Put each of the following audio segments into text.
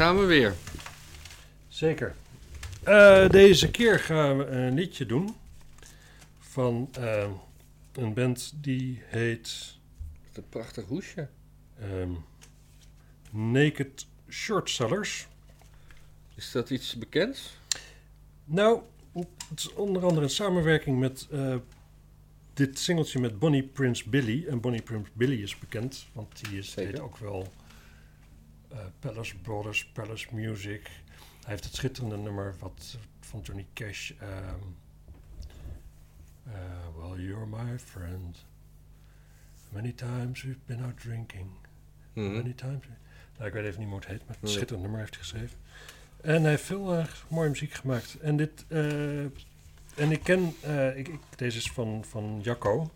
Gaan we weer. Zeker. Eh, deze keer gaan we een liedje doen van eh, een band die heet Wat een prachtig hoesje. ehm, Naked Short Sellers. Is dat iets bekends? Nou, het is onder andere een samenwerking met eh, dit singeltje met Bonnie Prince Billy. En Bonnie Prince Billy is bekend, want die is, ook wel Palace Brothers, Palace Music. Hij heeft het schitterende nummer wat, van Johnny Cash. ehm, eh, well, you're my friend. Many times we've been out drinking. Mhm. Many times. Nou, ik weet even niet hoe het heet, maar het schitterend nummer heeft hij geschreven. En hij heeft veel eh, mooie muziek gemaakt. En dit, eh, en ik ken, eh, ik, ik- deze is van, van Jacco,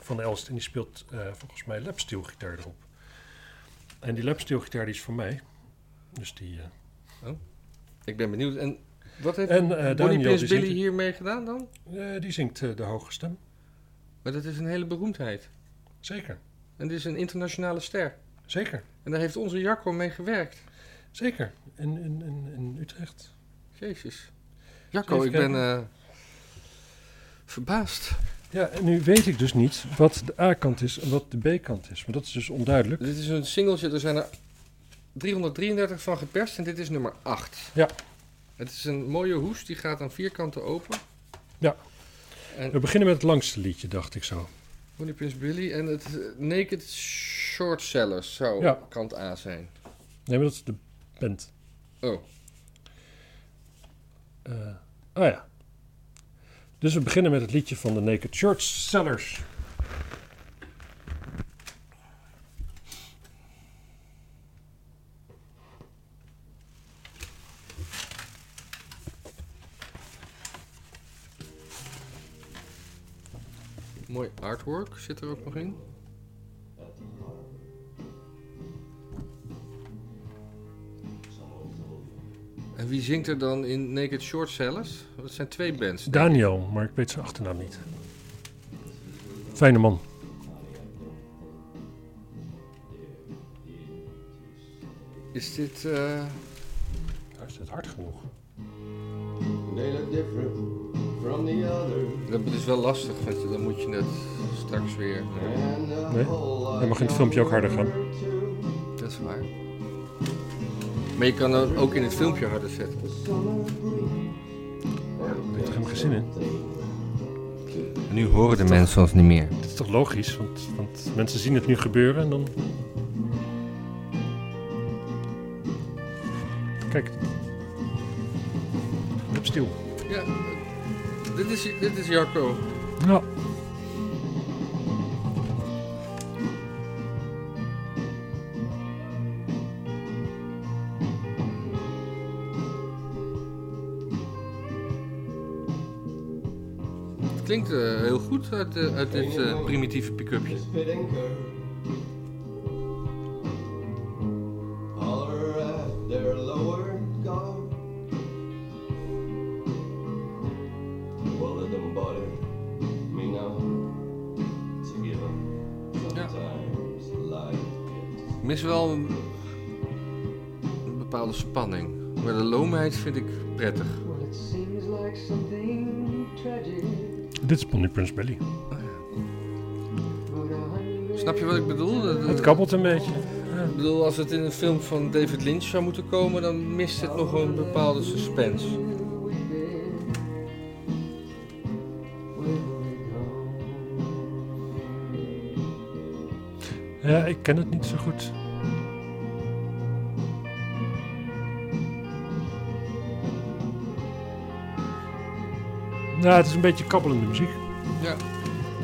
van Elst, en die speelt eh, volgens mij lapsteel gitaar erop. En die lapsteel gitaar die is van mij. Dus die, eh, Ik ben benieuwd. En wat heeft en Bonnie die Billy zingt, hiermee gedaan dan? eh, die zingt de hoge stem. Maar dat is een hele beroemdheid. Zeker, En dit is een internationale ster. zeker, En daar heeft onze Jacco mee gewerkt. zeker. In, in, in, in Utrecht. Jezus. Jacco, ik ben verbaasd. Ja, en nu weet ik dus niet wat de A-kant is en wat de B-kant is. Maar dat is dus onduidelijk. Dit is een singeltje, er zijn er 333 van geperst en dit is nummer 8. Ja. Het is een mooie hoes, die gaat aan vier kanten open. Ja. En We beginnen met het langste liedje, dacht ik zo. Bonnie Prince Billy en het Naked Short Sellers zou Ja. kant A zijn. Nee, maar dat is de band. Oh, Eh oh ja. Dus we beginnen met het liedje van de Naked Short Sellers. mooi artwork zit er ook nog in. Wie zingt er dan in Naked Short Sellers? Dat zijn twee bands. Daniel, maar ik weet zijn achternaam niet. Fijne man. Is dit... eh, Daar is het hard genoeg. They look different from the other. Dat is wel lastig, want je- dan moet je net straks weer... A Nee, dan mag in het filmpje ook harder gaan. Dat is waar. Maar je kan hem ook in het filmpje harder zetten. Daar heb ik helemaal geen zin in. Nu horen de mensen ons niet meer. Dat is toch logisch, want, want mensen zien het nu gebeuren en dan... Kijk. Op stil. Ja, dit is, dit is Jacco. Ja. Klinkt eh, heel goed uit, eh, uit dit eh, primitieve pick-upje. mis wel een, een bepaalde spanning. Maar de loomheid vind ik prettig. Well, it seems like something tragic. Dit is Bonnie Prince Billy. I Snap je wat ik bedoel? Het kabbelt een beetje. Ik bedoel, als het in een film van David Lynch zou moeten komen, dan mist het nog een bepaalde suspense. Ja, ik ken het niet zo goed. Nou, het is een beetje kabbelende muziek. Ja.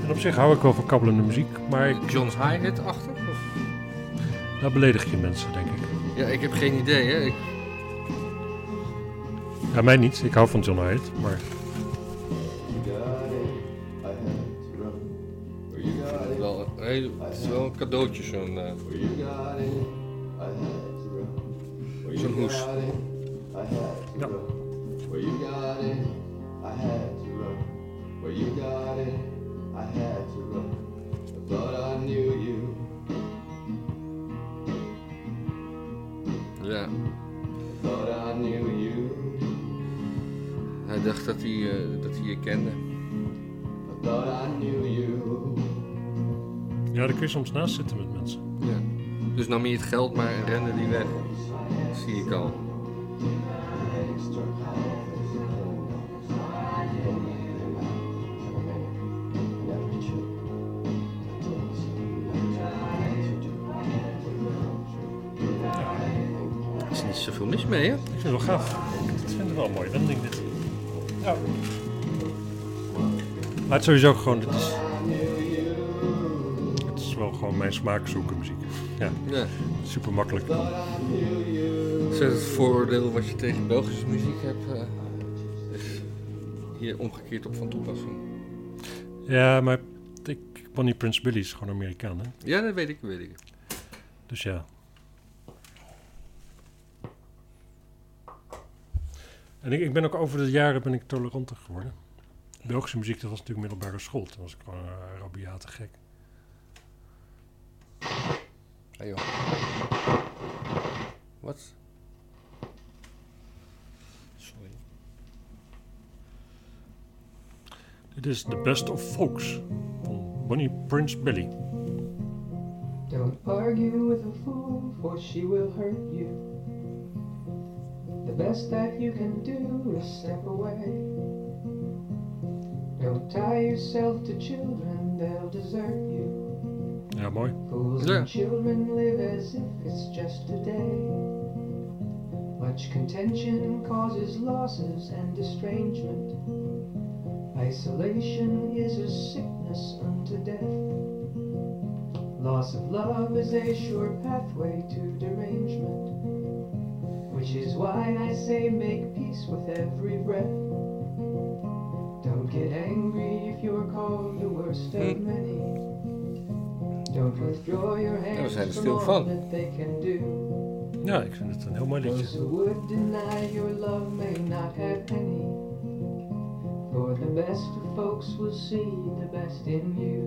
En op zich hou ik wel van kabbelende muziek, maar ik, John's hi-hat achter? Of? daar beledig je mensen, denk ik. Ja, ik heb geen idee, hè. Ik, Ja, mij niet. Ik hou van John Hyatt, maar You got it, I had to run. Where you got it, wel, een heel- het is wel een cadeautje, zo'n... Where Zo'n you hoes. got it, I had to Ja. Run. Where you got it, I had to run. I thought I knew you. Ja, I thought I knew you. hij dacht dat hij, eh, dat hij je kende. I thought I knew you. Ja, daar kun je soms naast zitten met mensen. Ja. Dus nam hij het geld maar en rende die weg. Zie ik al. Zoveel mis mee, hè? Ik vind het wel gaaf. Ik vind het wel mooi wending dit. Ja. Maar het is sowieso gewoon, dit is... Het is wel gewoon mijn smaak zoeken muziek. Ja, Ja. super makkelijk. Zet het vooroordeel wat je tegen Belgische muziek hebt, eh, is hier omgekeerd op van toepassing. Ja, maar ik, Bonnie Prince Billy is gewoon Amerikaan, hè? Ja, dat weet ik, weet ik. Dus ja. En ik, ik ben ook over de jaren ben ik toleranter geworden. Belgische muziek, dat was natuurlijk middelbare school. Toen was ik gewoon een rabiate gek. Hey joh. Wat? Sorry. Dit is The Best of Folks van Bonnie Prince Billy. Don't argue with a fool, for she will hurt you. The best that you can do is step away. Don't tie yourself to children, they'll desert you. Ja, mooi. Fools Yeah. and children live as if it's just a day. Much contention causes losses and estrangement. Isolation is a sickness unto death. Loss of love is a sure pathway to derangement. Which is why I say make peace with every breath. Don't get angry if you're called the worst of Hmm. many. Don't withdraw your hands zijn er from stil all van. that they can do. Ja, ik vind het een heel mooi Those liedje. who would deny your love may not have any. For the best of folks will see the best in you.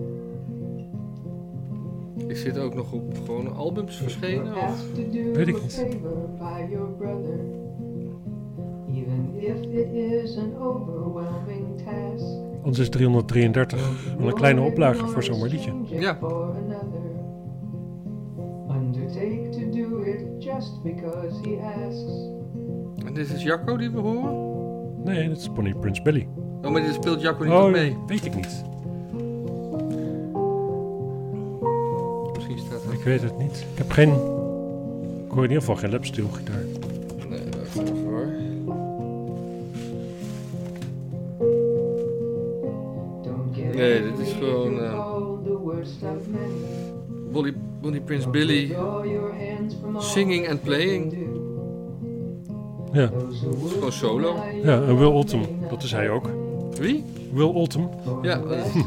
Is dit ook nog op gewone albums verschenen? Of? Weet ik a niet. favor by your brother. Even if it is an overwhelming task. Ons is 333. Wel een kleine oplage voor zo'n mooi liedje. Ja. For another. Undertake to do it just because he asks. En dit is Jacco die we horen? Nee, dat is Bonnie Prince Billy. Oh, maar dit speelt Jacco niet Oh, mee. weet ik niet. Weet het niet. Ik heb geen... Ik hoor in ieder geval geen lapsteel gitaar. Nee, wacht even hoor. Nee, dit is gewoon, you're eh, called the worst of many. Bonnie, Bonnie Prince Billy singing and playing. Ja, who would gewoon solo. ja en Will not Dat is hij ook. Wie? Will Oldham. For Ja, the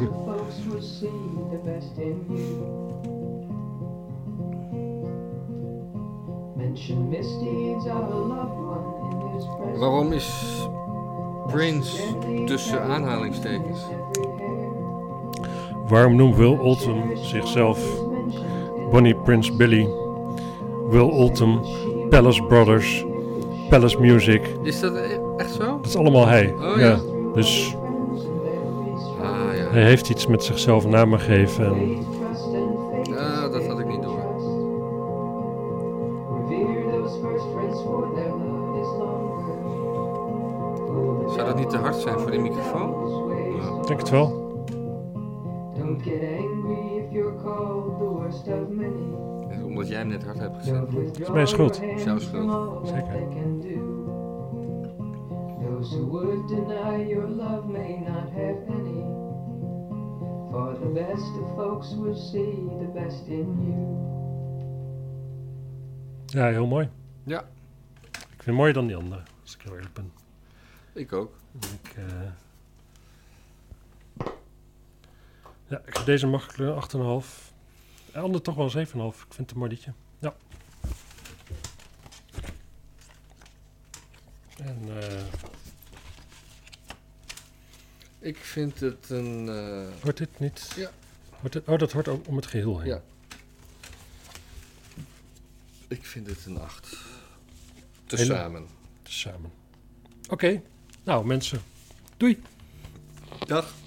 Waarom is Prince tussen aanhalingstekens? Waarom noemt Will Oldham zichzelf Bonnie Prince Billy? Will Oldham, Palace Brothers, Palace Music. Is dat e- echt zo? Dat is allemaal hij. Oh, ja. ja. Dus Ah ja. hij heeft iets met zichzelf namen gegeven. En dat niet te hard zijn voor die microfoon? Ja. ik denk het wel. Don't get angry if you're called the worst of many. Dat is Omdat jij hem net hard hebt gezet. Don't withdraw mijn schuld. Jouw schuld. Zeker. Those who would deny your love may not have any. For the best of folks will see the best in you. Ja, heel mooi. Ja, Ik vind het mooier dan die andere, als ik heel eerlijk ben. Ik ook. Ik, eh, Ja, ik geef deze mag ik een 8,5. De andere toch wel een 7,5. Ik vind het een mooi liedje. Ja. En eh, Ik vind het een... eh, hoort dit niet? Ja. Hoort dit, oh, dat hoort ook om het geheel heen. Ja. ik vind het een 8. Tezamen. Samen. Oké, nou mensen, doei. Dag.